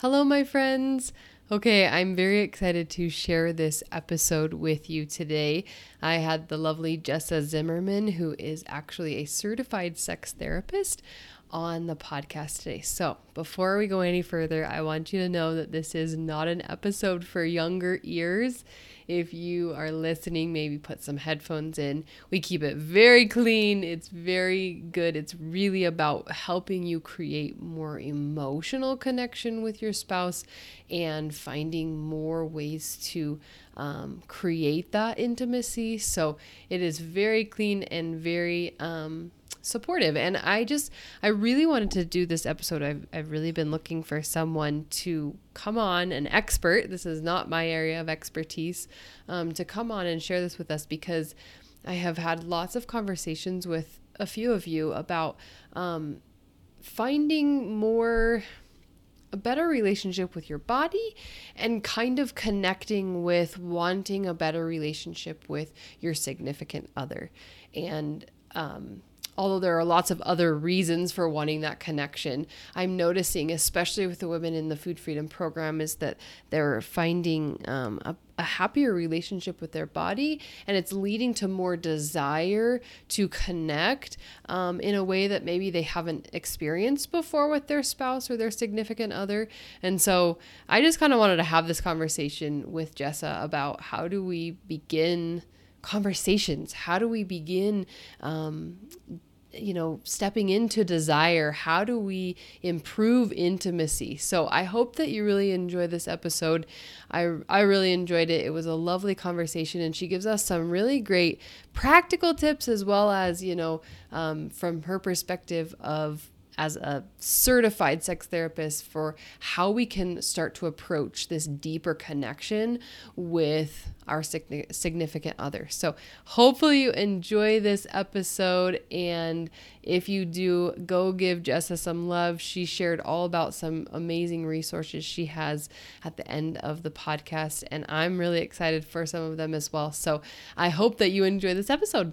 Hello, my friends. Okay, I'm very excited to share this episode with you today. I had the lovely Jessa Zimmerman, who is actually a certified sex therapist, on the podcast today. So, before we go any further, I want you to know that this is not an episode for younger ears. If you are listening, maybe put some headphones in. We keep it very clean, it's very good. It's really about helping you create more emotional connection with your spouse and finding more ways to um, create that intimacy. So, it is very clean and very. Um, supportive. And i just i really wanted to do this episode. I've, I've really been looking for someone to come on an expert. This is not my area of expertise um, to come on and share this with us because i have had lots of conversations with a few of you about um, finding more a better relationship with your body and kind of connecting with wanting a better relationship with your significant other. And um, although there are lots of other reasons for wanting that connection, I'm noticing, especially with the women in the Food Freedom Program, is that they're finding um, a, a happier relationship with their body and it's leading to more desire to connect um, in a way that maybe they haven't experienced before with their spouse or their significant other. And so I just kind of wanted to have this conversation with Jessa about how do we begin conversations? How do we begin um, you know, stepping into desire. How do we improve intimacy? So I hope that you really enjoy this episode. I, I really enjoyed it. It was a lovely conversation, and she gives us some really great practical tips as well as, you know, um, from her perspective of as a certified sex therapist for how we can start to approach this deeper connection with our significant other. So, hopefully, you enjoy this episode. And if you do, go give Jessa some love. She shared all about some amazing resources she has at the end of the podcast. And I'm really excited for some of them as well. So, I hope that you enjoy this episode.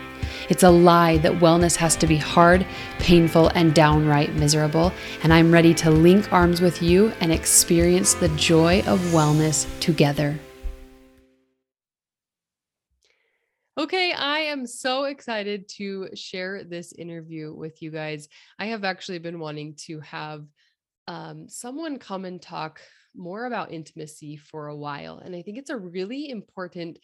It's a lie that wellness has to be hard, painful, and downright miserable. And I'm ready to link arms with you and experience the joy of wellness together. Okay, I am so excited to share this interview with you guys. I have actually been wanting to have um, someone come and talk more about intimacy for a while. And I think it's a really important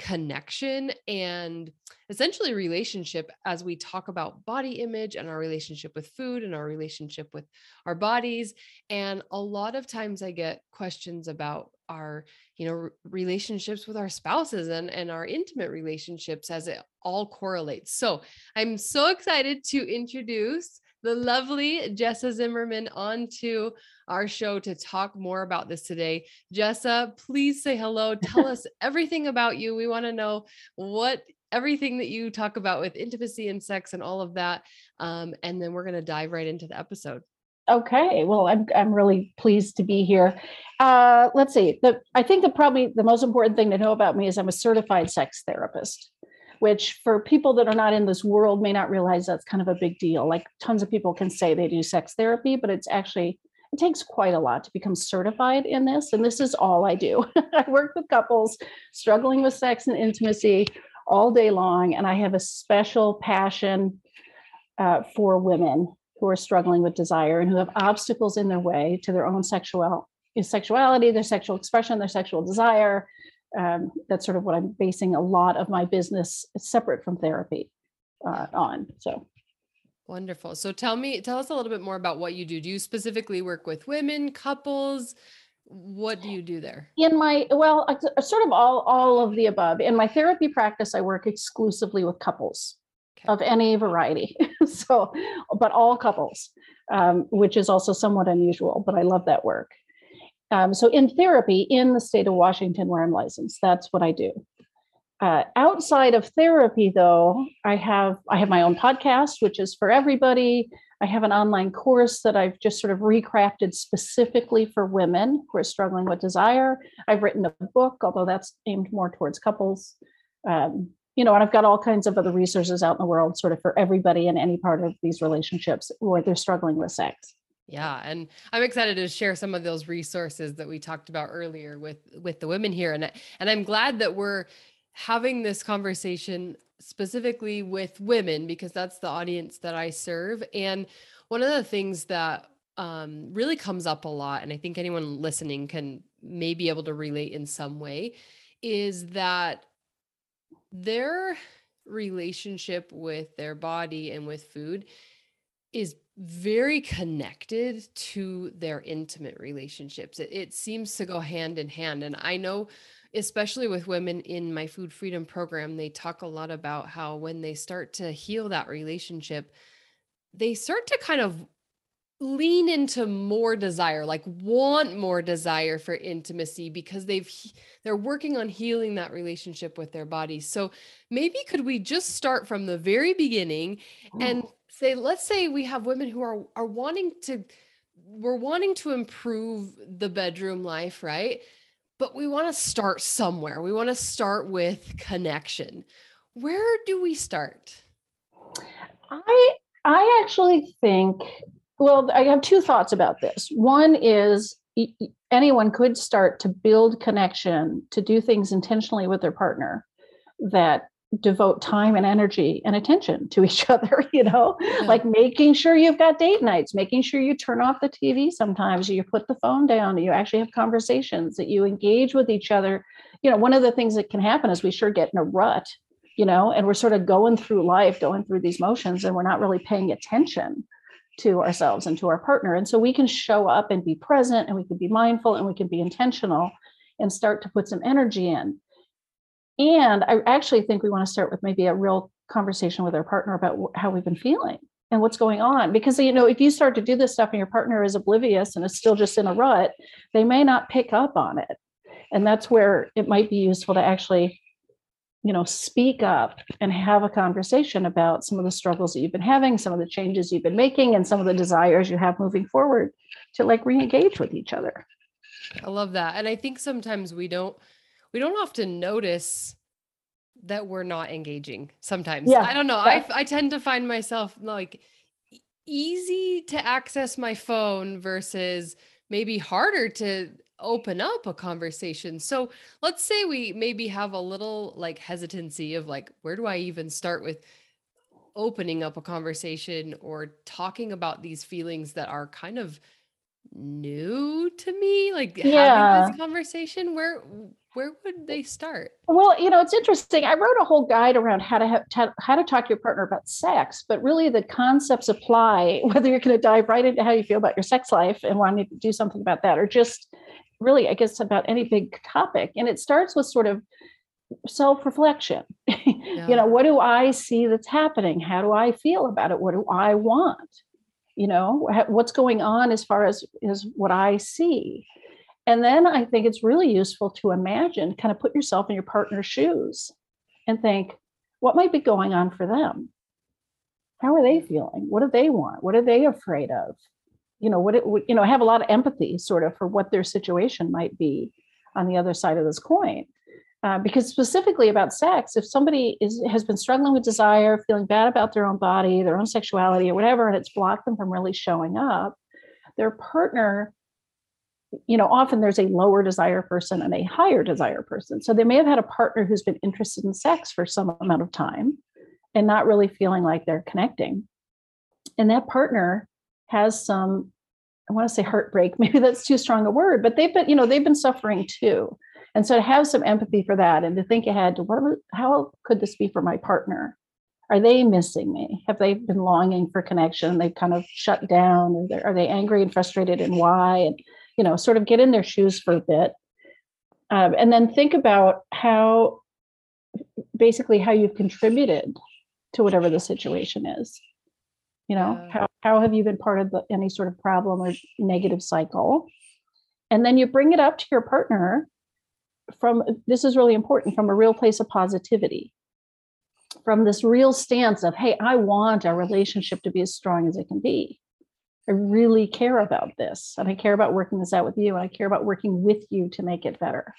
connection and essentially relationship as we talk about body image and our relationship with food and our relationship with our bodies. And a lot of times i get questions about our you know relationships with our spouses and and our intimate relationships as it all correlates. So i'm so excited to introduce the lovely Jessa Zimmerman onto our show to talk more about this today. Jessa, please say hello. Tell us everything about you. We want to know what everything that you talk about with intimacy and sex and all of that. Um, and then we're going to dive right into the episode. Okay, well, I'm I'm really pleased to be here. Uh, let's see. The I think the probably the most important thing to know about me is I'm a certified sex therapist. Which for people that are not in this world may not realize that's kind of a big deal. Like tons of people can say they do sex therapy, but it's actually it takes quite a lot to become certified in this. And this is all I do. I work with couples struggling with sex and intimacy all day long. And I have a special passion uh, for women who are struggling with desire and who have obstacles in their way to their own sexual sexuality, their sexual expression, their sexual desire. Um, that's sort of what I'm basing a lot of my business separate from therapy uh, on. So Wonderful. So tell me, tell us a little bit more about what you do. Do you specifically work with women, couples? What do you do there? In my well, sort of all all of the above. In my therapy practice, I work exclusively with couples okay. of any variety. so, but all couples, um, which is also somewhat unusual. But I love that work. Um, so, in therapy in the state of Washington, where I'm licensed, that's what I do. Uh, outside of therapy, though, I have I have my own podcast, which is for everybody. I have an online course that I've just sort of recrafted specifically for women who are struggling with desire. I've written a book, although that's aimed more towards couples. Um, you know, and I've got all kinds of other resources out in the world, sort of for everybody in any part of these relationships where they're struggling with sex. Yeah, and I'm excited to share some of those resources that we talked about earlier with with the women here, and and I'm glad that we're having this conversation specifically with women because that's the audience that I serve. And one of the things that um, really comes up a lot, and I think anyone listening can may be able to relate in some way, is that their relationship with their body and with food is very connected to their intimate relationships. It, it seems to go hand in hand. And I know especially with women in my food freedom program, they talk a lot about how when they start to heal that relationship, they start to kind of lean into more desire like want more desire for intimacy because they've they're working on healing that relationship with their bodies so maybe could we just start from the very beginning and say let's say we have women who are are wanting to we're wanting to improve the bedroom life right but we want to start somewhere. We want to start with connection. Where do we start? I I actually think well, I have two thoughts about this. One is anyone could start to build connection, to do things intentionally with their partner that devote time and energy and attention to each other you know? Yeah. like making sure you've got date nights making sure you turn off the tv sometimes you put the phone down you actually have conversations that you engage with each other. You know one of the things that can happen is we sure get in a rut you know and we're sort of going through life going through these motions and we're not really paying attention to ourselves and to our partner. And so we can show up and be present and we can be mindful and we can be intentional and start to put some energy in and I actually think we want to start with maybe a real conversation with our partner about how we've been feeling and what's going on. Because, you know, if you start to do this stuff and your partner is oblivious and is still just in a rut, they may not pick up on it. And that's where it might be useful to actually, you know, speak up and have a conversation about some of the struggles that you've been having, some of the changes you've been making, and some of the desires you have moving forward to like re engage with each other. I love that. And I think sometimes we don't we don't often notice that we're not engaging sometimes. Yeah. I don't know. I, I tend to find myself like easy to access my phone versus maybe harder to open up a conversation. So let's say we maybe have a little like hesitancy of like, where do I even start with opening up a conversation or talking about these feelings that are kind of new to me? Like yeah. having this conversation, where where would they start? Well, you know, it's interesting. I wrote a whole guide around how to have, how to talk to your partner about sex, but really the concepts apply whether you're going to dive right into how you feel about your sex life and wanting to do something about that, or just really, I guess, about any big topic. And it starts with sort of self-reflection. Yeah. you know, what do I see that's happening? How do I feel about it? What do I want? You know, what's going on as far as is what I see and then I think it's really useful to imagine, kind of put yourself in your partner's shoes and think, what might be going on for them? How are they feeling? What do they want? What are they afraid of? You know, what it, you know, have a lot of empathy sort of for what their situation might be on the other side of this coin. Uh, because specifically about sex, if somebody is has been struggling with desire, feeling bad about their own body, their own sexuality, or whatever, and it's blocked them from really showing up, their partner, you know, often there's a lower desire person and a higher desire person. So they may have had a partner who's been interested in sex for some amount of time and not really feeling like they're connecting. And that partner has some, I want to say heartbreak, maybe that's too strong a word, but they've been, you know, they've been suffering too. And so to have some empathy for that and to think ahead to what how could this be for my partner? Are they missing me? Have they been longing for connection? They've kind of shut down are they, angry and frustrated and why? And you know sort of get in their shoes for a bit um, and then think about how basically how you've contributed to whatever the situation is. You know how, how have you been part of the, any sort of problem or negative cycle? And then you bring it up to your partner from this is really important from a real place of positivity. From this real stance of hey i want our relationship to be as strong as it can be i really care about this and i care about working this out with you and i care about working with you to make it better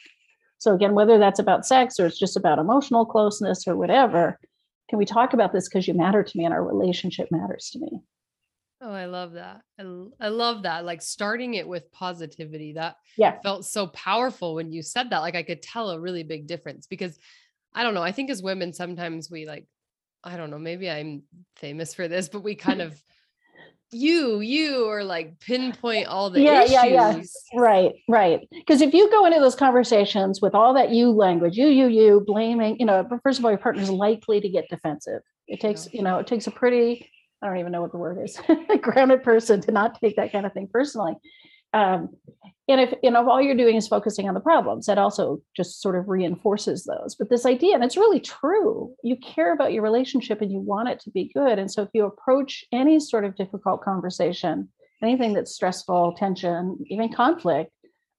so again whether that's about sex or it's just about emotional closeness or whatever can we talk about this because you matter to me and our relationship matters to me Oh, I love that. I, I love that. Like starting it with positivity. That yeah. felt so powerful when you said that. Like I could tell a really big difference because I don't know. I think as women, sometimes we like, I don't know, maybe I'm famous for this, but we kind of you, you or like pinpoint all the yeah, issues. Yeah, yeah, Right, right. Because if you go into those conversations with all that you language, you, you, you, blaming, you know, first of all, your partner's likely to get defensive. It takes, you know, it takes a pretty I don't even know what the word is, a grounded person to not take that kind of thing personally. Um, and if you know if all you're doing is focusing on the problems, that also just sort of reinforces those. But this idea, and it's really true, you care about your relationship and you want it to be good. And so if you approach any sort of difficult conversation, anything that's stressful, tension, even conflict,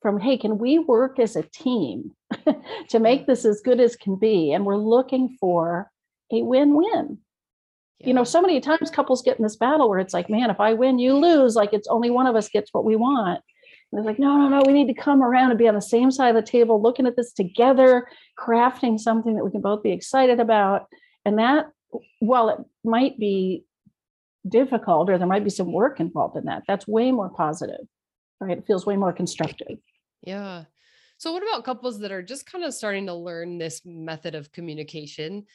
from hey, can we work as a team to make this as good as can be? And we're looking for a win-win yeah. you know so many times couples get in this battle where it's like man if i win you lose like it's only one of us gets what we want and they're like no no no we need to come around and be on the same side of the table looking at this together crafting something that we can both be excited about. And that while it might be difficult or there might be some work involved in that that's way more positive right? It feels way more constructive. Yeah. So what about couples that are just kind of starting to learn this method of communication?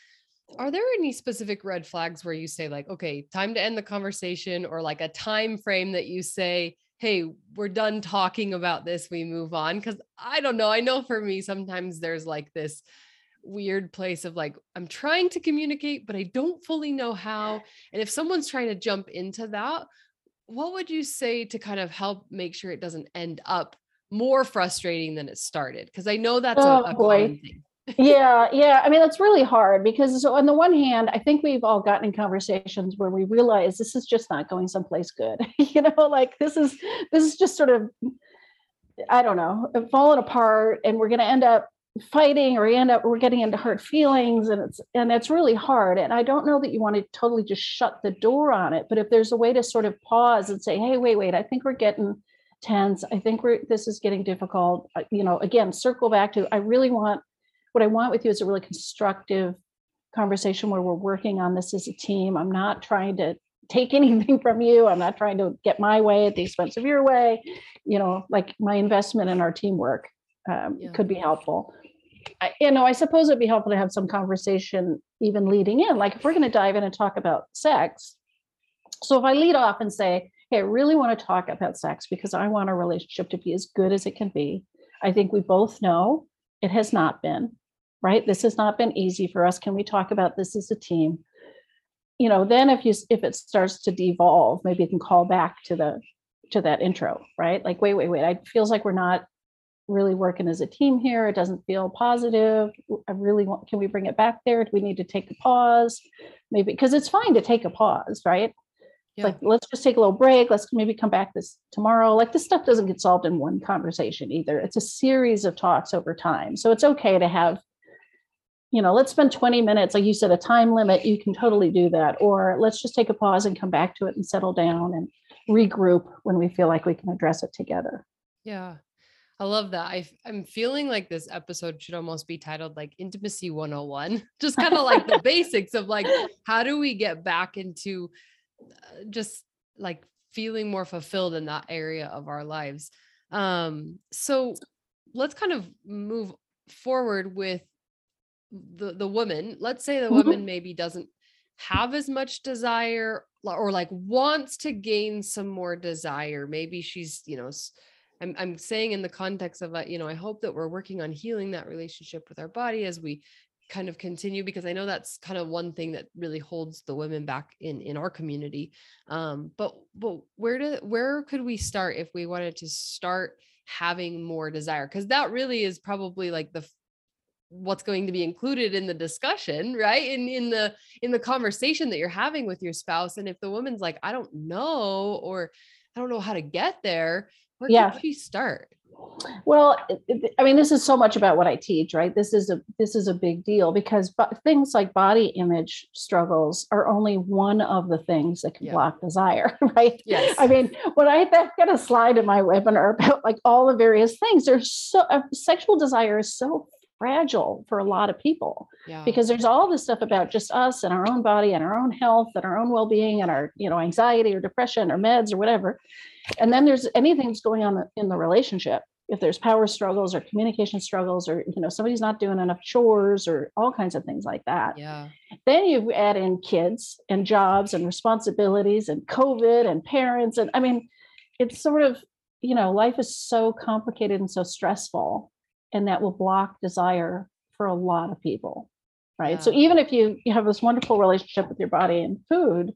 Are there any specific red flags where you say like okay time to end the conversation or like a time frame that you say hey we're done talking about this we move on because i don't know i know for me sometimes there's like this weird place of like i'm trying to communicate but i don't fully know how and if someone's trying to jump into that what would you say to kind of help make sure it doesn't end up more frustrating than it started? Because i know that's oh, a, a common thing yeah, yeah. I mean, that's really hard because so on the one hand, I think we've all gotten in conversations where we realize this is just not going someplace good. you know, like this is this is just sort of I don't know, falling apart and we're gonna end up fighting or we end up we're getting into hurt feelings and it's and it's really hard. And I don't know that you want to totally just shut the door on it, but if there's a way to sort of pause and say, hey, wait, wait, I think we're getting tense. I think we're this is getting difficult. Uh, you know, again, circle back to I really want what I want with you is a really constructive conversation where we're working on this as a team. I'm not trying to take anything from you. I'm not trying to get my way at the expense of your way. You know, like my investment in our teamwork um, yeah. could be helpful. I, you know, I suppose it'd be helpful to have some conversation even leading in. Like if we're going to dive in and talk about sex. So if I lead off and say, hey, I really want to talk about sex because I want our relationship to be as good as it can be. I think we both know it has not been right? This has not been easy for us. Can we talk about this as a team? You know, then if you if it starts to devolve, maybe you can call back to the to that intro, right? Like, wait, wait, wait. It feels like we're not really working as a team here. It doesn't feel positive. I really want, can we bring it back there? Do we need to take a pause? Maybe because it's fine to take a pause, right? Yeah. Like, let's just take a little break. Let's maybe come back this tomorrow. Like, this stuff doesn't get solved in one conversation either. It's a series of talks over time. So it's okay to have you know, let's spend 20 minutes, like you said, a time limit, you can totally do that. Or let's just take a pause and come back to it and settle down and regroup when we feel like we can address it together. Yeah. I love that. I, I'm feeling like this episode should almost be titled like Intimacy 101, just kind of like the basics of like, how do we get back into just like feeling more fulfilled in that area of our lives. Um, so let's kind of move forward with the the woman. Let's say the mm-hmm. woman maybe doesn't have as much desire or like wants to gain some more desire. Maybe she's, you know, I'm I'm saying in the context of, uh, you know, I hope that we're working on healing that relationship with our body as we kind of continue because I know that's kind of one thing that really holds the women back in in our community. Um, but but where do where could we start if we wanted to start having more desire? Because that really is probably like the what's going to be included in the discussion right in in the in the conversation that you're having with your spouse and if the woman's like i don't know or i don't know how to get there where yeah. can she start well, I mean, this is so much about what I teach, right? This is a this is a big deal because things like body image struggles are only one of the things that can yeah. block desire, right? Yes. I mean, when I have got a slide in my webinar about like all the various things, there's so uh, sexual desire is so fragile for a lot of people yeah. because there's all this stuff about just us and our own body and our own health and our own well-being and our you know anxiety or depression or meds or whatever. And then there's anything that's going on in the relationship if there's power struggles or communication struggles or you know somebody's not doing enough chores or all kinds of things like that. Yeah. Then you add in kids and jobs and responsibilities and covid and parents and i mean it's sort of you know life is so complicated and so stressful and that will block desire for a lot of people right yeah. so even if you, you have this wonderful relationship with your body and food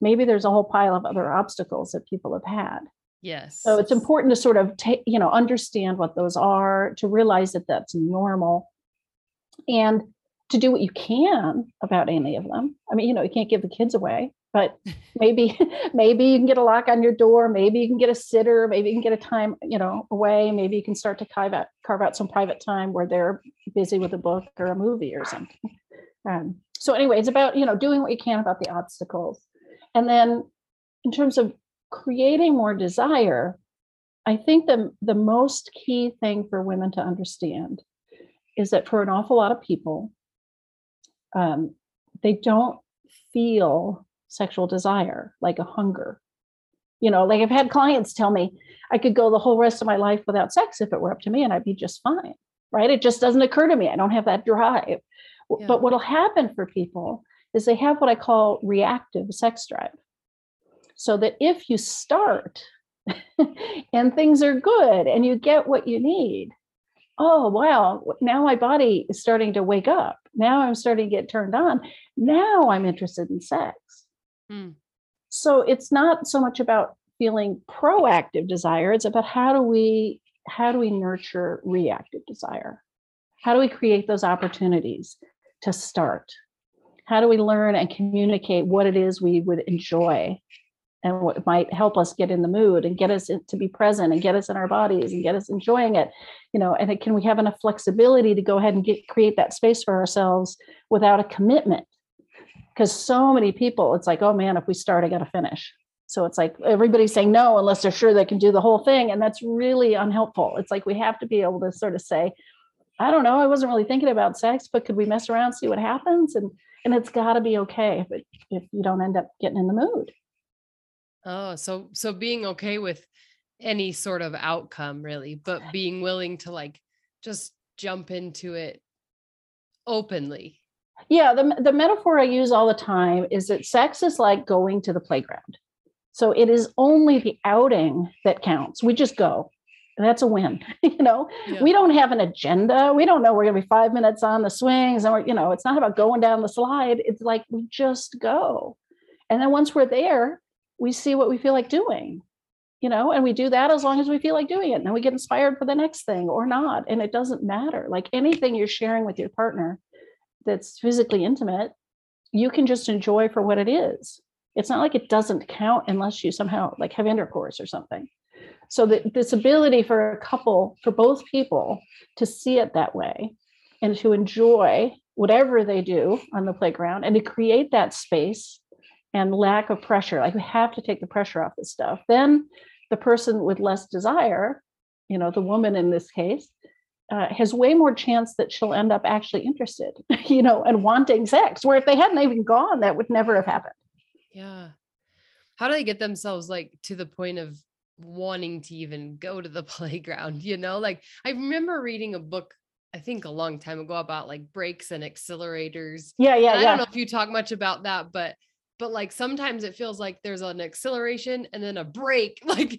maybe there's a whole pile of other obstacles that people have had Yes. So it's important to sort of take, you know, understand what those are, to realize that that's normal, and to do what you can about any of them. I mean, you know, you can't give the kids away, but maybe maybe you can get a lock on your door, maybe you can get a sitter, maybe you can get a time, you know, away, maybe you can start to carve out carve out some private time where they're busy with a book or a movie or something. Um, so anyway, it's about, you know, doing what you can about the obstacles. And then in terms of creating more desire, I think the, the most key thing for women to understand is that for an awful lot of people, um, they don't feel sexual desire like a hunger. You know, like I've had clients tell me I could go the whole rest of my life without sex if it were up to me and I'd be just fine. Right. It just doesn't occur to me. I don't have that drive. Yeah. But what'll happen for people is they have what I call reactive sex drive so that if you start and things are good and you get what you need, oh, wow, now my body is starting to wake up. Now I'm starting to get turned on. Now I'm interested in sex. Mm. So it's not so much about feeling proactive desire, it's about how do we how do we nurture reactive desire? How do we create those opportunities to start? How do we learn and communicate what it is we would enjoy and what might help us get in the mood and get us to be present and get us in our bodies and get us enjoying it you know and it, can we have enough flexibility to go ahead and get create that space for ourselves without a commitment because so many people it's like oh man if we start i got to finish. So it's like everybody's saying no unless they're sure they can do the whole thing and that's really unhelpful. It's like we have to be able to sort of say i don't know i wasn't really thinking about sex but could we mess around see what happens? And and it's got to be okay if, if you don't end up getting in the mood. Oh, so so being okay with any sort of outcome really, but being willing to like just jump into it openly. Yeah, the the metaphor I use all the time is that sex is like going to the playground. So it is only the outing that counts. We just go. That's a win. you know, yeah. we don't have an agenda. We don't know we're going to be five minutes on the swings, and we're, you know, it's not about going down the slide. It's like we just go, and then once we're there, we see what we feel like doing you know and we do that as long as we feel like doing it and then we get inspired for the next thing or not and it doesn't matter like anything you're sharing with your partner that's physically intimate you can just enjoy for what it is it's not like it doesn't count unless you somehow like have intercourse or something so that this ability for a couple for both people to see it that way and to enjoy whatever they do on the playground and to create that space and lack of pressure. Like we have to take the pressure off this stuff. Then the person with less desire, you know, the woman in this case, uh, has way more chance that she'll end up actually interested, you know, and wanting sex. Where if they hadn't even gone, that would never have happened. Yeah. How do they get themselves like to the point of wanting to even go to the playground? You know, like I remember reading a book I think a long time ago about like brakes and accelerators. Yeah, yeah, And yeah. I don't know if you talk much about that, but but like sometimes it feels like there's an acceleration and then a brake like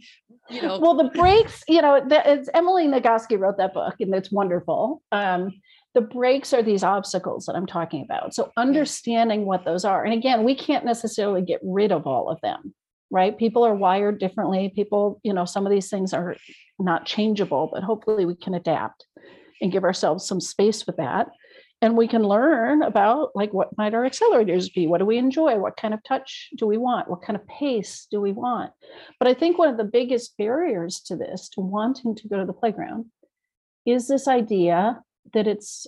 you know. Well, the brakes you know, it's Emily Nagoski wrote that book, and it's wonderful. Um, the brakes are these obstacles that I'm talking about. So understanding what those are, and again, we can't necessarily get rid of all of them, right? People are wired differently. People, you know, some of these things are not changeable, but hopefully we can adapt and give ourselves some space with that and we can learn about like what might our accelerators be? What do we enjoy? What kind of touch do we want? What kind of pace do we want? But i think one of the biggest barriers to this to wanting to go to the playground is this idea that it's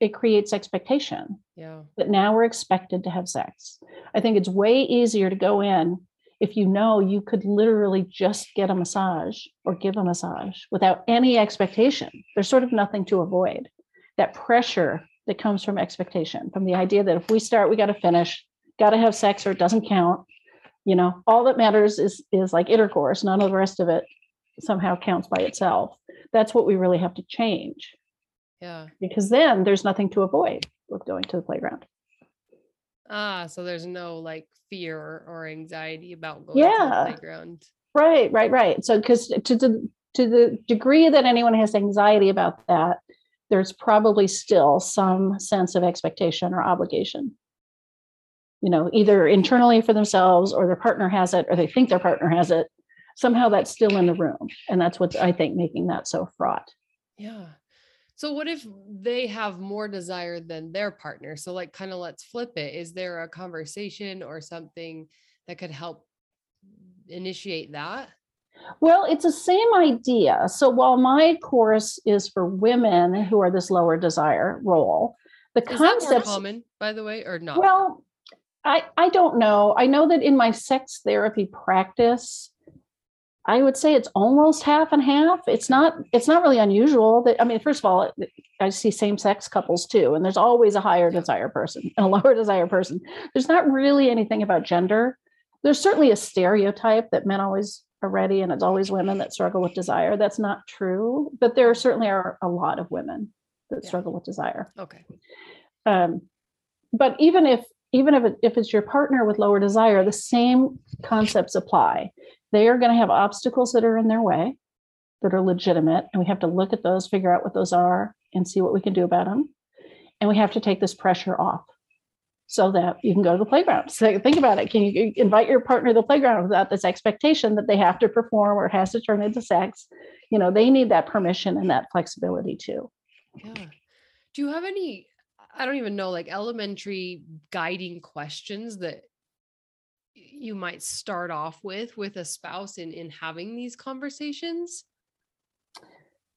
it creates expectation. Yeah. that now we're expected to have sex. I think it's way easier to go in if you know you could literally just get a massage or give a massage without any expectation. There's sort of nothing to avoid. That pressure that comes from expectation, from the idea that if we start, we got to finish, got to have sex or it doesn't count. You know, all that matters is is like intercourse. None of the rest of it somehow counts by itself. That's what we really have to change Yeah. because then there's nothing to avoid with going to the playground. Ah, so there's no like fear or, or anxiety about going to the playground. Right, right, right. So because to the to the degree that anyone has anxiety about that, there's probably still some sense of expectation or obligation. You know, either internally for themselves or their partner has it or they think their partner has it. Somehow that's still in the room. And that's what's I think making that so fraught. Yeah. So what if they have more desire than their partner? So like kind of let's flip it. Is there a conversation or something that could help initiate that? Well, it's the same idea. So while my course is for women who are this lower desire role, the concept Is that more concepts common, by the way, or not? Well, I I don't know. I know that in my sex therapy practice, I would say it's almost half and half. It's not it's not really unusual that I mean, first of all, I see same-sex couples too, and there's always a higher desire person and a lower desire person. There's not really anything about gender. There's certainly a stereotype that men always are ready and it's always women that struggle with desire. That's not true, but there certainly are a lot of women that Yeah. struggle with desire okay. um, but even if even if, it, if it's your partner with lower desire the same concepts apply they are going to have obstacles that are in their way that are legitimate and we have to look at those figure out what those are and see what we can do about them and we have to take this pressure off so that you can go to the playground so think about it can you invite your partner to the playground without this expectation that they have to perform or has to turn into sex you know they need that permission and that flexibility too Yeah. Do you have any, I don't even know, like elementary guiding questions that you might start off with with a spouse in in having these conversations?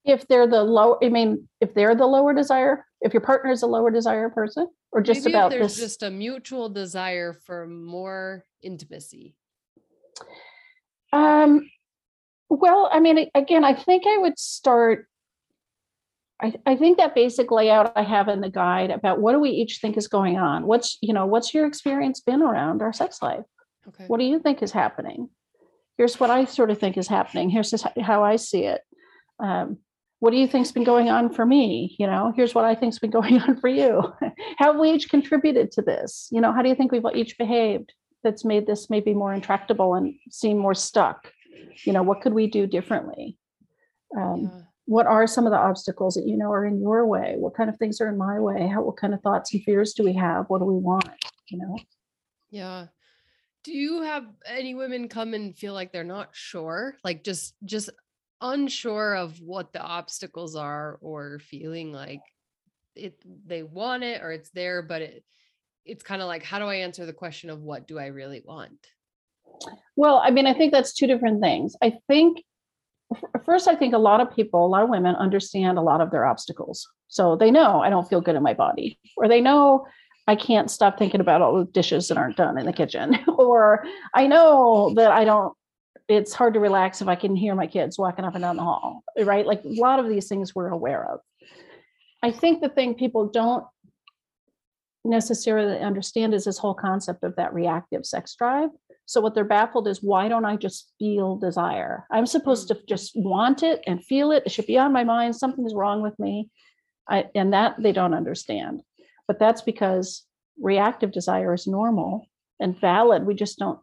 if they're the low i mean if they're the lower desire if your partner is a lower desire person or just Maybe about if there's this just a mutual desire for more intimacy. um well i mean again i think i would start I, I think that basic layout I have in the guide about what do we each think is going on? What's you know what's your experience been around our sex life? Okay. What do you think is happening? Here's what I sort of think is happening. Here's just how I see it. Um, what do you think's been going on for me? You know, here's what I think's been going on for you. how have we each contributed to this? You know, how do you think we've each behaved that's made this maybe more intractable and seem more stuck? You know, what could we do differently? Um, yeah. what are some of the obstacles that you know are in your way what kind of things are in my way how what kind of thoughts and fears do we have what do we want you know Yeah. Do you have any women come and feel like they're not sure? Like just just unsure of what the obstacles are or feeling like it they want it or it's there but it it's kind of like how do I answer the question of what do I really want? well i mean i think that's two different things i think first i think a lot of people a lot of women understand a lot of their obstacles so they know i don't feel good in my body or they know i can't stop thinking about all the dishes that aren't done in the kitchen or i know that i don't it's hard to relax if I can hear my kids walking up and down the hall, right? Like a lot of these things we're aware of. I think the thing people don't necessarily understand is this whole concept of that reactive sex drive. So what they're baffled is why don't I just feel desire? I'm supposed mm. to just want it and feel it. It should be on my mind. Something's wrong with me. I, and that they don't understand. But that's because reactive desire is normal and valid. We just don't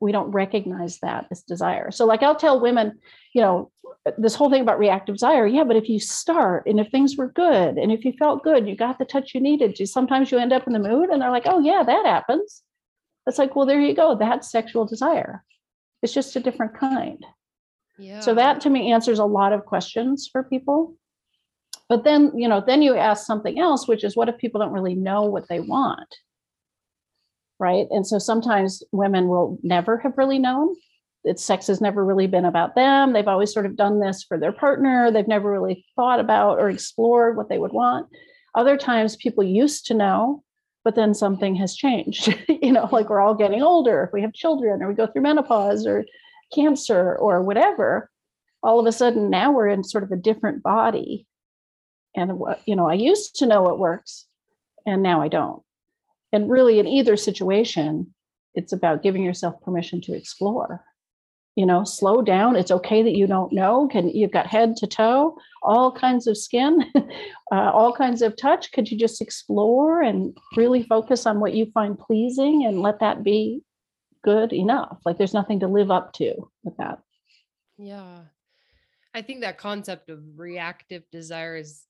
we don't recognize that as desire. So like I'll tell women, you know, this whole thing about reactive desire, yeah, but if you start and if things were good and if you felt good, you got the touch you needed, you sometimes you end up in the mood and they're like, "Oh yeah, that happens." It's like, "Well, there you go. That's sexual desire. It's just a different kind." Yeah. So that to me answers a lot of questions for people. But then, you know, then you ask something else, which is what if people don't really know what they want? Right. And so sometimes women will never have really known. that sex has never really been about them. They've always sort of done this for their partner. They've never really thought about or explored what they would want. Other times people used to know, but then something has changed. you know, like we're all getting older, if we have children or we go through menopause or cancer or whatever, all of a sudden now we're in sort of a different body. And what, you know, I used to know what works and now I don't. And really, in either situation, it's about giving yourself permission to explore. You know, slow down. It's okay that you don't know. Can you've got head to toe, all kinds of skin, uh, all kinds of touch. Could you just explore and really focus on what you find pleasing and let that be good enough? Like there's nothing to live up to with that. Yeah. I think that concept of reactive desire is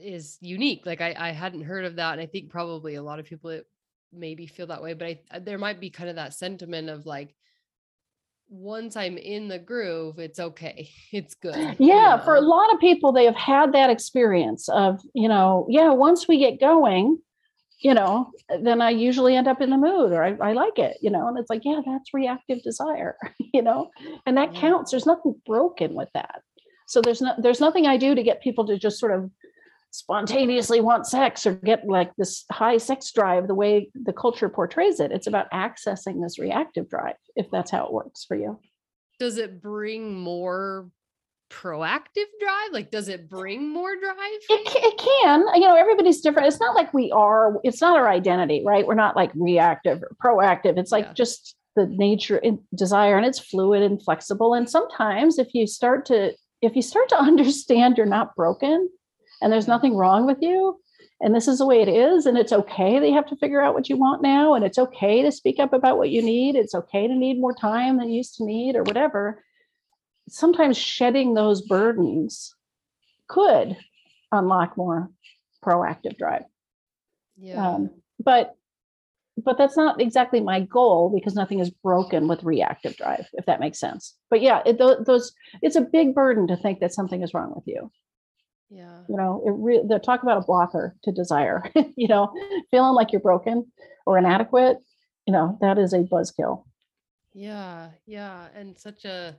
is unique. Like I, I hadn't heard of that. And I think probably a lot of people maybe feel that way, but I, uh, there might be kind of that sentiment of like, once I'm in the groove, it's okay. It's good. Yeah, you know? for a lot of people, they have had that experience of, you know, yeah, once we get going, you know, then I usually end up in the mood or I, I like it, you know, and it's like, yeah, that's reactive desire, you know, and that yeah. counts. There's nothing broken with that. So there's no, there's nothing I do to get people to just sort of spontaneously want sex or get like this high sex drive the way the culture portrays it. It's about accessing this reactive drive, if that's how it works for you. Does it bring more proactive drive? Like, does it bring more drive? It, it can. You know, everybody's different. It's not like we are, it's not our identity, right? We're not like reactive or proactive. It's like yeah. just the nature and desire, and it's fluid and flexible. And sometimes if you start to, if you start to understand you're not broken, and there's nothing wrong with you. And this is the way it is and it's okay that you have to figure out what you want now and it's okay to speak up about what you need. It's okay to need more time than you used to need or whatever. Sometimes shedding those burdens could unlock more proactive drive. Yeah. Um, but but that's not exactly my goal because nothing is broken with reactive drive if that makes sense. But yeah it, those it's a big burden to think that something is wrong with you yeah. You know, it re- they talk about a blocker to desire, you know, feeling like you're broken or inadequate, you know, that is a buzzkill. Yeah. Yeah. And such a,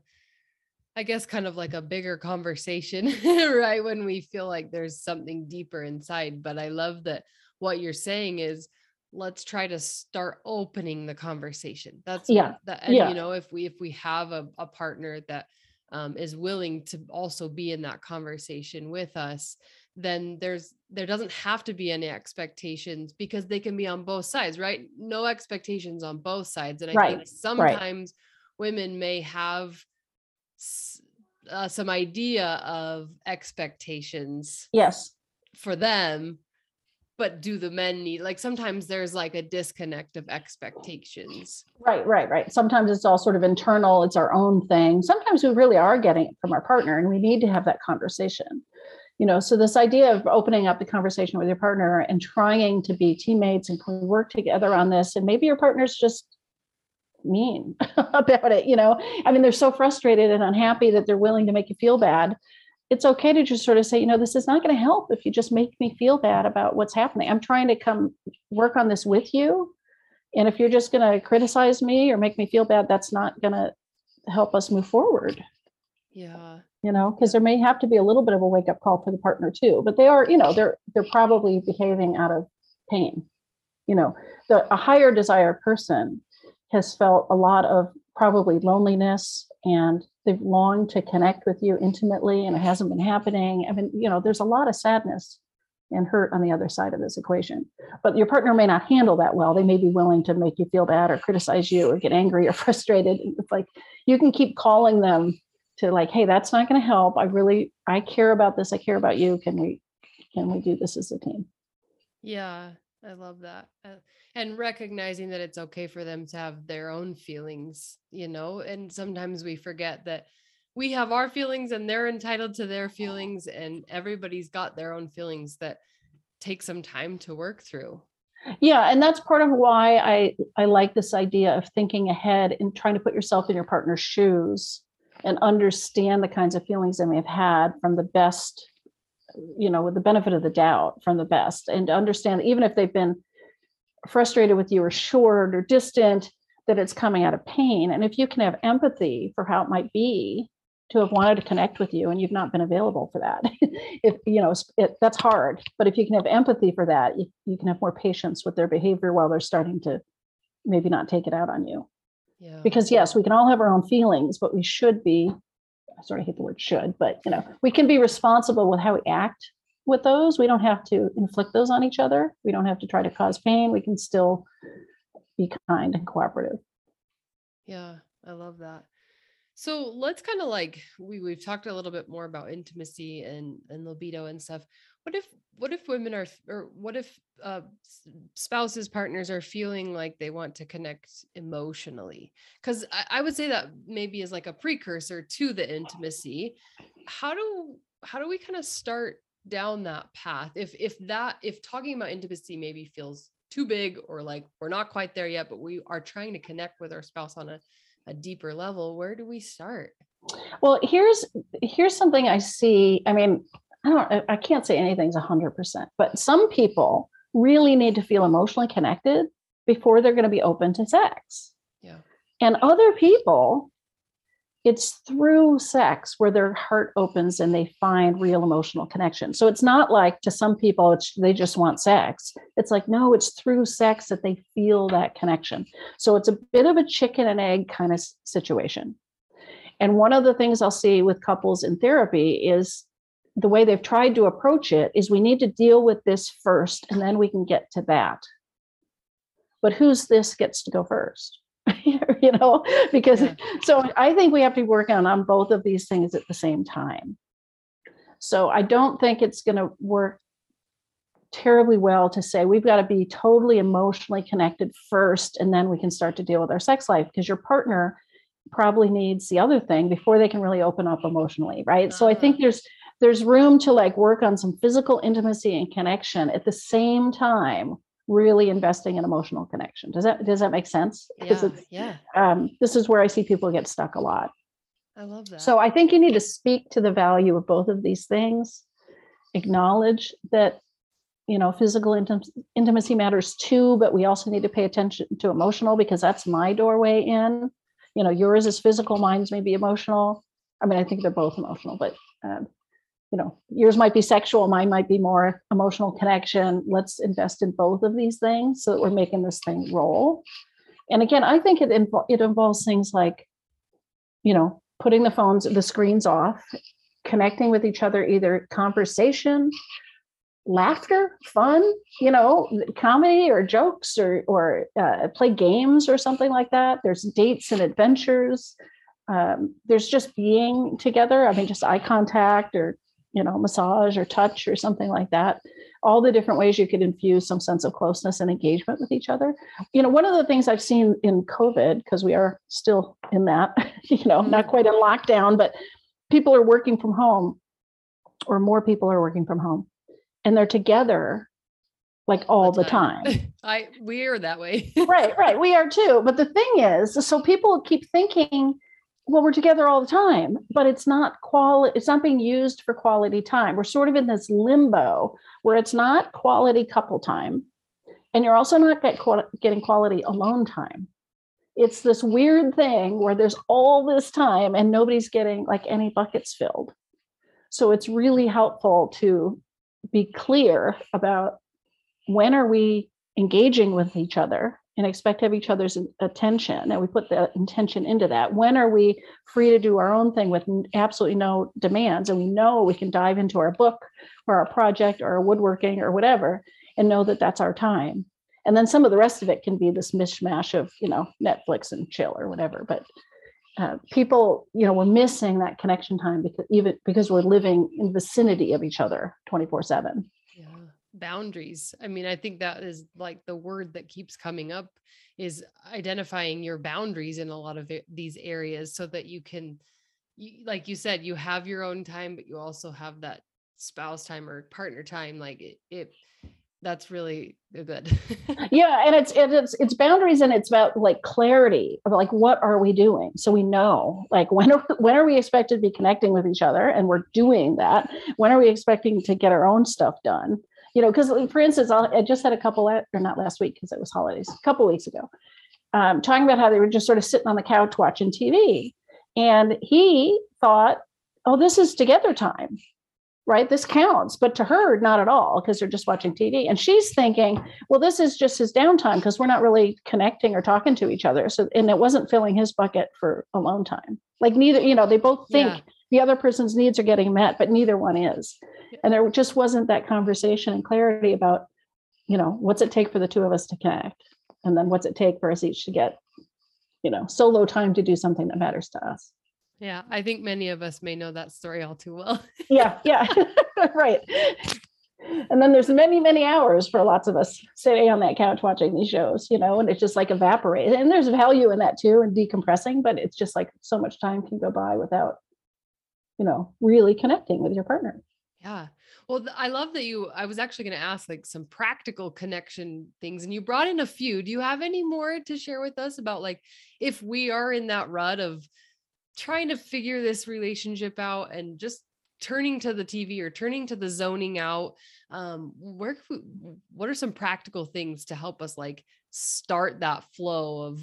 I guess, kind of like a bigger conversation, right? When we feel like there's something deeper inside. But I love that what you're saying is, let's try to start opening the conversation that's yeah that and yeah. you know if we if we have a, a partner that um, is willing to also be in that conversation with us then there's there doesn't have to be any expectations because they can be on both sides right no expectations on both sides and i right. think sometimes right. women may have uh, some idea of expectations yes for them but do the men need like sometimes there's like a disconnect of expectations. Right right right. Sometimes it's all sort of internal it's our own thing. Sometimes we really are getting it from our partner and we need to have that conversation. You know so this idea of opening up the conversation with your partner and trying to be teammates and can we work together on this and maybe your partner's just mean about it you know? I mean they're so frustrated and unhappy that they're willing to make you feel bad it's okay to just sort of say, you know, this is not going to help if you just make me feel bad about what's happening. I'm trying to come work on this with you. And if you're just going to criticize me or make me feel bad, that's not going to help us move forward. Yeah. You know, because there may have to be a little bit of a wake up call for the partner too, but they are, you know, they're they're probably behaving out of pain. You know, the a higher desire person has felt a lot of probably loneliness and they've longed to connect with you intimately and it hasn't been happening. I mean, you know, there's a lot of sadness and hurt on the other side of this equation. But your partner may not handle that well. They may be willing to make you feel bad or criticize you or get angry or frustrated. It's like you can keep calling them to like, hey, that's not going to help. I really I care about this. I care about you. Can we can we do this as a team? Yeah, I love that. Uh, and recognizing that it's okay for them to have their own feelings, you know, and sometimes we forget that we have our feelings and they're entitled to their feelings and everybody's got their own feelings that take some time to work through yeah and that's part of why i i like this idea of thinking ahead and trying to put yourself in your partner's shoes and understand the kinds of feelings they may have had from the best you know with the benefit of the doubt from the best and to understand even if they've been frustrated with you or short or distant that it's coming out of pain. And if you can have empathy for how it might be to have wanted to connect with you and you've not been available for that if you know it, that's hard. But if you can have empathy for that you, you can have more patience with their behavior while they're starting to maybe not take it out on you. Yeah. because yes we can all have our own feelings but we should be i sort of hate the word should but you know we can be responsible with how we act with those. We don't have to inflict those on each other. We don't have to try to cause pain. We can still be kind and cooperative. Yeah i love that. So let's kind of like we we've talked a little bit more about intimacy and and libido and stuff. What if what if women are or what if uh, spouses partners are feeling like they want to connect emotionally? Because I, I would say that maybe is like a precursor to the intimacy. How do how do we kind of start down that path if if that if talking about intimacy maybe feels too big or like we're not quite there yet but we are trying to connect with our spouse on a a deeper level where do we start well here's here's something i see i mean i don't i can't say anything's 100% but some people really need to feel emotionally connected before they're going to be open to sex yeah and other people it's through sex where their heart opens and they find real emotional connection. So it's not like to some people it's they just want sex. It's like no, it's through sex that they feel that connection. So it's a bit of a chicken and egg kind of situation. And one of the things I'll see with couples in therapy is the way they've tried to approach it is we need to deal with this first and then we can get to that. But who's this gets to go first? you know, because yeah. so I think we have to work on on both of these things at the same time. So I don't think it's going to work terribly well to say we've got to be totally emotionally connected first and then we can start to deal with our sex life because your partner probably needs the other thing before they can really open up emotionally right uh-huh. so i think uh-huh. there's there's room to like work on some physical intimacy and connection at the same time really investing in emotional connection. Does that does that make sense? Yeah, yeah. Um, this is where I see people get stuck a lot. I love that. So I think you need to speak to the value of both of these things. Acknowledge that you know physical intim- intimacy matters too, but we also need to pay attention to emotional because that's my doorway in. You know, yours is physical, mine's maybe emotional. I mean, I think they're both emotional, but um, you know yours might be sexual mine might be more emotional connection. Let's invest in both of these things so that we're making this thing roll. And again i think it, invo- it involves things like you know putting the phones the screens off connecting with each other either conversation laughter fun you know comedy or jokes or or uh, play games or something like that. There's dates and adventures. Um, there's just being together. I mean just eye contact or you know, massage or touch or something like that. All the different ways you could infuse some sense of closeness and engagement with each other. You know, one of the things I've seen in COVID, because we are still in that, you know, not quite in lockdown, but people are working from home, or more people are working from home, and they're together like all the time. The time. I we are that way. right, right. We are too. But the thing is, so people keep thinking well we're together all the time but it's not quality it's not being used for quality time. We're sort of in this limbo where it's not quality couple time and you're also not get, getting quality alone time. It's this weird thing where there's all this time and nobody's getting like any buckets filled. So it's really helpful to be clear about when are we engaging with each other and expect to have each other's attention and we put the intention into that. When are we free to do our own thing with absolutely no demands and we know we can dive into our book or our project or our woodworking or whatever and know that that's our time. And then some of the rest of it can be this mishmash of you know netflix and chill or whatever but uh, people you know we're missing that connection time because even because we're living in vicinity of each other 24 7 yeah boundaries. I mean i think that is like the word that keeps coming up is identifying your boundaries in a lot of these areas so that you can you, like you said you have your own time but you also have that spouse time or partner time like it, it that's really good. Yeah and it's it's it's boundaries and it's about like clarity of like what are we doing? So we know like when are when are we expected to be connecting with each other? And we're doing that. When are we expecting to get our own stuff done you know because for instance I'll, i just had a couple or not last week because it was holidays a couple weeks ago um, talking about how they were just sort of sitting on the couch watching tv and he thought oh this is together time right? This counts, but to her, not at all, because they're just watching TV. And she's thinking, well, this is just his downtime because we're not really connecting or talking to each other. So, and it wasn't filling his bucket for alone time. Like neither, you know, they both think yeah. The other person's needs are getting met, but neither one is. And there just wasn't that conversation and clarity about, you know, what's it take for the two of us to connect? And then what's it take for us each to get, you know, solo time to do something that matters to us. Yeah, I think many of us may know that story all too well. yeah, yeah, right. And then there's many, many hours for lots of us sitting on that couch watching these shows, you know, and it's just like evaporated. And there's value in that too, and decompressing, but it's just like so much time can go by without, you know, really connecting with your partner. Yeah. Well, I love that you. I was actually going to ask like some practical connection things, and you brought in a few. Do you have any more to share with us about like if we are in that rut of trying to figure this relationship out and just turning to the TV or turning to the zoning out, um, where we, what are some practical things to help us like start that flow of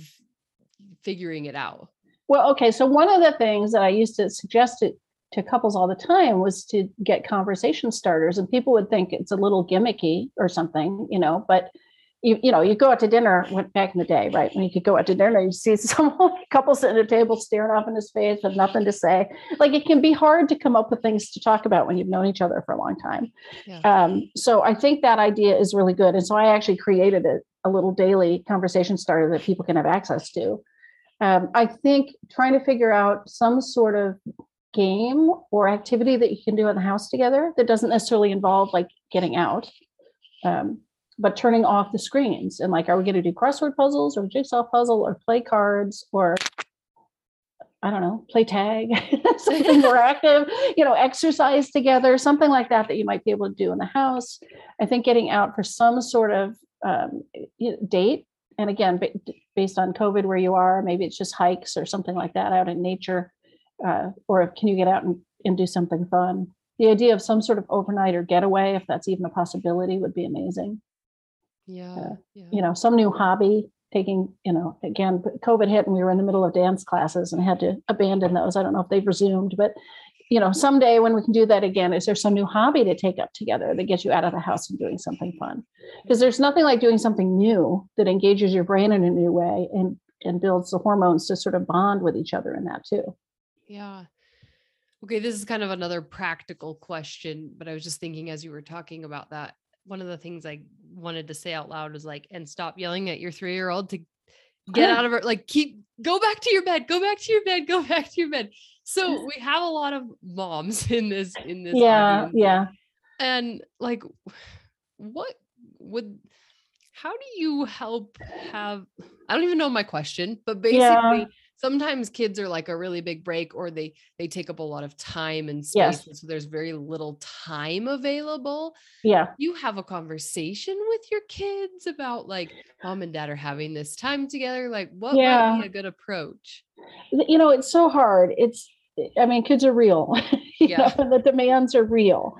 figuring it out? Well, okay. So one of the things that I used to suggest to, to couples all the time was to get conversation starters, and people would think it's a little gimmicky or something, you know, but you, you know, you go out to dinner Went back in the day, right? When you could go out to dinner, and you see some couple sitting at a table staring off in his face with nothing to say. Like it can be hard to come up with things to talk about when you've known each other for a long time. Yeah. Um, so I think that idea is really good. And so I actually created a, a little daily conversation starter that people can have access to. Um, I think trying to figure out some sort of game or activity that you can do in the house together that doesn't necessarily involve like getting out. Um, but turning off the screens and like, are we going to do crossword puzzles or jigsaw puzzle or play cards or I don't know, play tag, something more active, you know, exercise together, something like that that you might be able to do in the house. I think getting out for some sort of um, date, and again, based on COVID, where you are, maybe it's just hikes or something like that out in nature, uh, or can you get out and, and do something fun? The idea of some sort of overnight or getaway, if that's even a possibility, would be amazing. Yeah, uh, yeah. You know, some new hobby, taking, you know, again, COVID hit and we were in the middle of dance classes and had to abandon those. I don't know if they've resumed, but you know, someday when we can do that again, is there some new hobby to take up together that gets you out of the house and doing something fun? Because there's nothing like doing something new that engages your brain in a new way and and builds the hormones to sort of bond with each other in that too. Yeah. Okay, this is kind of another practical question, but I was just thinking as you were talking about that one of the things I wanted to say out loud was like, and stop yelling at your three year old to get out of her, Like, keep go back to your bed, go back to your bed, go back to your bed. So we have a lot of moms in this, in this. Yeah. Audience. Yeah. And like, what would, how do you help have, I don't even know my question, but basically, yeah sometimes kids are like a really big brake or they they take up a lot of time and space yes. so there's very little time available yeah you have a conversation with your kids about like mom and dad are having this time together like what yeah. might be a good approach you know it's so hard it's I mean, kids are real. yeah. Know, the demands are real.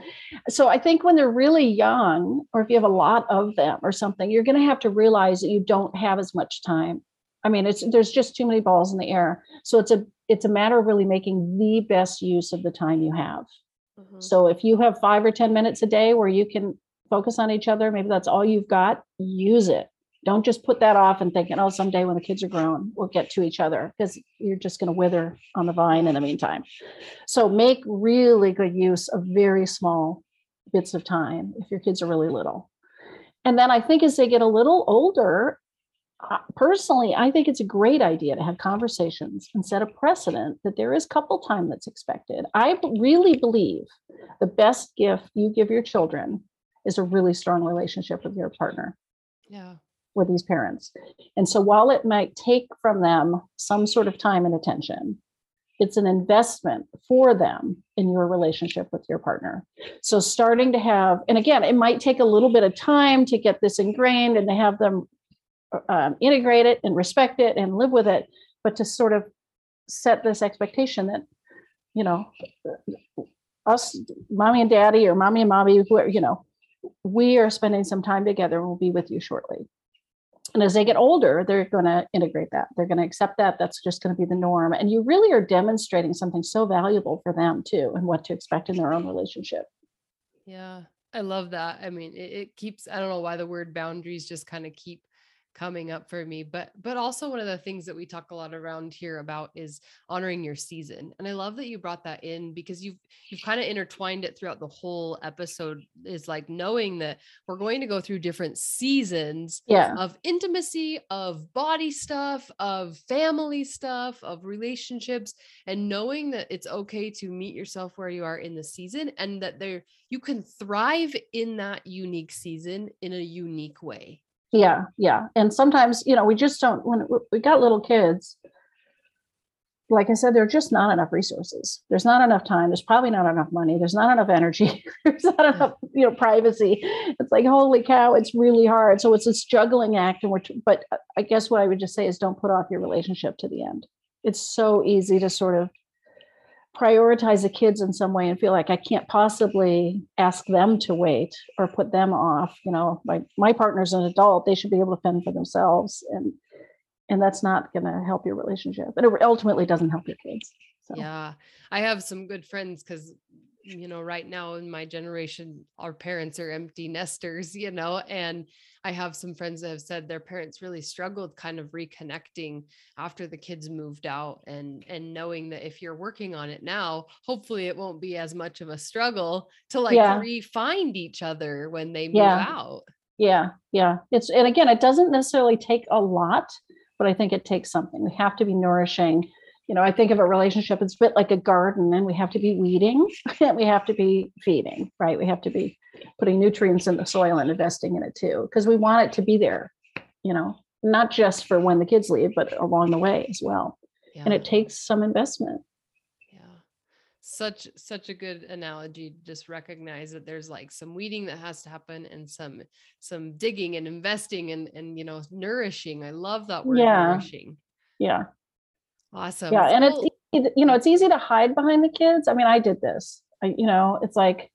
So I think when they're really young, or if you have a lot of them or something, you're going to have to realize that you don't have as much time I mean, it's there's just too many balls in the air. So it's a it's a matter of really making the best use of the time you have. Mm-hmm. So if you have five or ten minutes a day where you can focus on each other, maybe that's all you've got. Use it. Don't just put that off and thinking, oh, someday when the kids are grown, we'll get to each other because you're just going to wither on the vine in the meantime. So make really good use of very small bits of time if your kids are really little. And then I think as they get a little older, personally, I think it's a great idea to have conversations and set a precedent that there is couple time that's expected. I really believe the best gift you give your children is a really strong relationship with your partner. Yeah. With these parents. And so while it might take from them some sort of time and attention, it's an investment for them in your relationship with your partner. So starting to have, and again, it might take a little bit of time to get this ingrained and to have them um, integrate it and respect it and live with it, but to sort of set this expectation that, you know, us, mommy and daddy, or mommy and mommy, who you know, we are spending some time together and we'll be with you shortly. And as they get older, they're going to integrate that. They're going to accept that. That's just going to be the norm. And you really are demonstrating something so valuable for them too, and what to expect in their own relationship. Yeah, I love that. I mean, it, it keeps, I don't know why the word boundaries just kind of keep coming up for me but but also one of the things that we talk a lot around here about is honoring your season and i love that you brought that in because you've you've kind of intertwined it throughout the whole episode is like knowing that we're going to go through different seasons yeah. of intimacy of body stuff of family stuff of relationships and knowing that it's okay to meet yourself where you are in the season and that there you can thrive in that unique season in a unique way yeah yeah. And sometimes you know we just don't when we got little kids like i said there are just not enough resources. There's not enough time. There's probably not enough money. There's not enough energy. There's not enough you know privacy. It's like holy cow it's really hard. So it's a juggling act and we're t- but i guess what i would just say is don't put off your relationship to the end. It's so easy to sort of prioritize the kids in some way and feel like I can't possibly ask them to wait or put them off. You know, my my partner's an adult; they should be able to fend for themselves, and and that's not going to help your relationship. And it ultimately doesn't help your kids. So. Yeah, I have some good friends because you know right now in my generation, our parents are empty nesters. You know, and I have some friends that have said their parents really struggled kind of reconnecting after the kids moved out and and knowing that if you're working on it now, hopefully it won't be as much of a struggle to like yeah. re-find each other when they move yeah. out. Yeah, yeah. It's and again, it doesn't necessarily take a lot, but I think it takes something. We have to be nourishing you know, I think of a relationship, it's a bit like a garden, and we have to be weeding and we have to be feeding, right? We have to be putting nutrients in the soil and investing in it too, because we want it to be there, you know, not just for when the kids leave, but along the way as well. Yeah. And it takes some investment. Yeah. Such such a good analogy just recognize that there's like some weeding that has to happen and some some digging and investing and and you know nourishing. I love that word yeah. nourishing. Yeah. Awesome. Yeah, and it's you know it's easy to hide behind the kids. I mean, I did this. I, you know, it's like,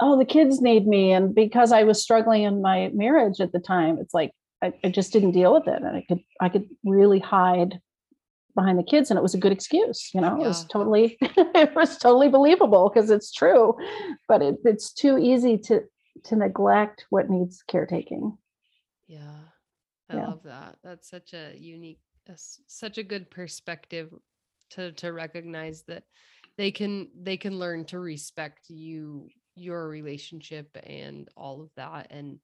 oh, the kids need me, and because I was struggling in my marriage at the time, it's like I, I just didn't deal with it, and I could I could really hide behind the kids, and it was a good excuse. You know, yeah. it was totally it was totally believable because it's true, but it, it's too easy to to neglect what needs caretaking. Yeah. I yeah. love that. That's such a unique such a good perspective to to recognize that they can they can learn to respect you your relationship and all of that and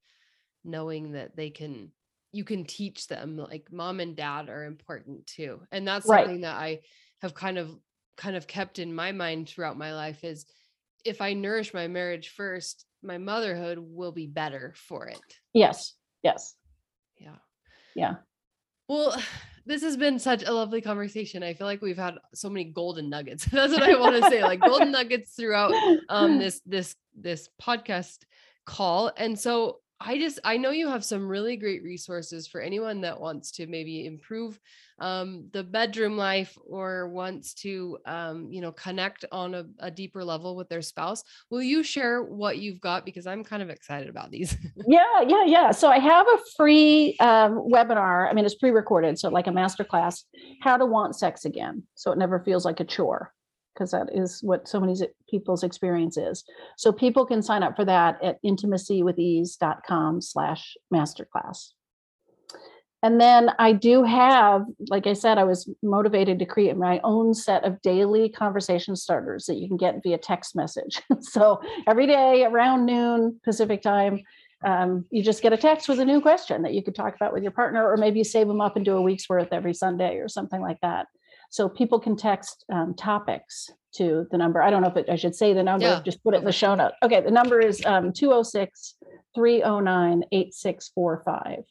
knowing that they can you can teach them like mom and dad are important too. And that's right. something that i have kind of kind of kept in my mind throughout my life is if i nourish my marriage first my motherhood will be better for it. Yes yes. Yeah. Yeah. Well this has been such a lovely conversation. I feel like we've had so many golden nuggets. That's what I want to say, like golden nuggets throughout um this this this podcast call. And so I just I know you have some really great resources for anyone that wants to maybe improve um, the bedroom life or wants to um, you know connect on a, a, deeper level with their spouse. Will you share what you've got because I'm kind of excited about these. yeah, yeah, yeah. So I have a free um, webinar. I mean, it's pre-recorded, so like a master class, how to want sex again, so it never feels like a chore because that is what so many people's experience is. So people can sign up for that at intimacywithease.com slash masterclass. and then I do have, like I said, I was motivated to create my own set of daily conversation starters that you can get via text message. so every day around noon Pacific time, um, you just get a text with a new question that you could talk about with your partner, or maybe you save them up and do a week's worth every Sunday or something like that. So people can text um, topics to the number. I don't know if it, I should say the number, yeah. just put it in the show note. Okay, the number is um, 206 309 8645.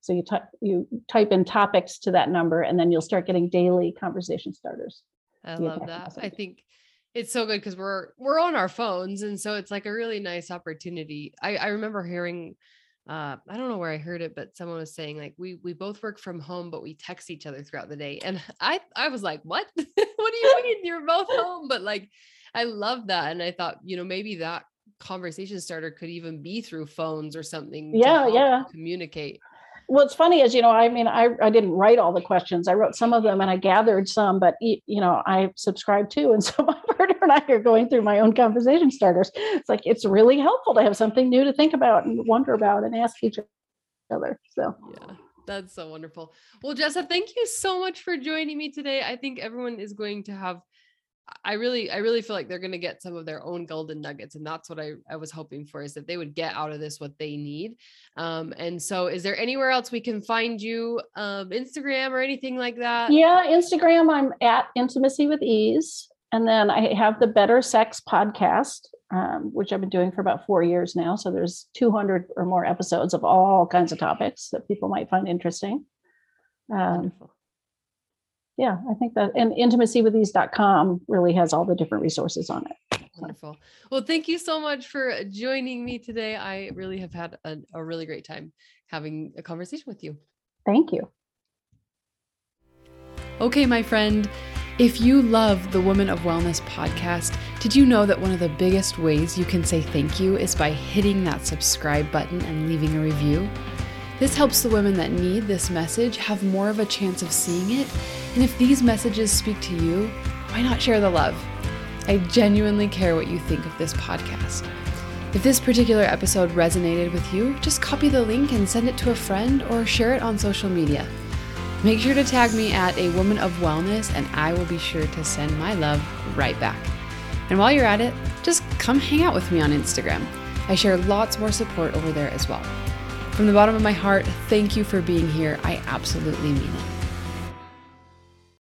So you type you type in topics to that number, and then you'll start getting daily conversation starters. I love that. Message. I think it's so good because we're we're on our phones, and so it's like a really nice opportunity. I I remember hearing. Uh, I don't know where I heard it, but someone was saying like we we both work from home, but we text each other throughout the day. And I I was like, what? what do you mean you're both home? But like, I love that, and I thought you know maybe that conversation starter could even be through phones or something. Yeah, yeah. Communicate what's funny is you know i mean I, I didn't write all the questions i wrote some of them and i gathered some but you know i subscribe to and so my and i are going through my own conversation starters it's like it's really helpful to have something new to think about and wonder about and ask each other so yeah that's so wonderful well jessa thank you so much for joining me today i think everyone is going to have I really, I really feel like they're going to get some of their own golden nuggets. And that's what I, I was hoping for is that they would get out of this what they need. Um, and so is there anywhere else we can find you, um, Instagram or anything like that? Yeah, Instagram, I'm at intimacy with ease. And then I have the better sex podcast, um, which I've been doing for about four years now. So there's 200 or more episodes of all kinds of topics that people might find interesting. Um, yeah, I think that and intimacywithease.com really has all the different resources on it. Wonderful. Well, thank you so much for joining me today. I really have had a, a really great time having a conversation with you. Thank you. Okay, my friend. If you love the Woman of Wellness podcast, did you know that one of the biggest ways you can say thank you is by hitting that subscribe button and leaving a review? This helps the women that need this message have more of a chance of seeing it. And if these messages speak to you, why not share the love? I genuinely care what you think of this podcast. If this particular episode resonated with you, just copy the link and send it to a friend or share it on social media. Make sure to tag me at a woman of wellness and I will be sure to send my love right back. And while you're at it, just come hang out with me on Instagram. I share lots more support over there as well. From the bottom of my heart, thank you for being here. I absolutely mean it.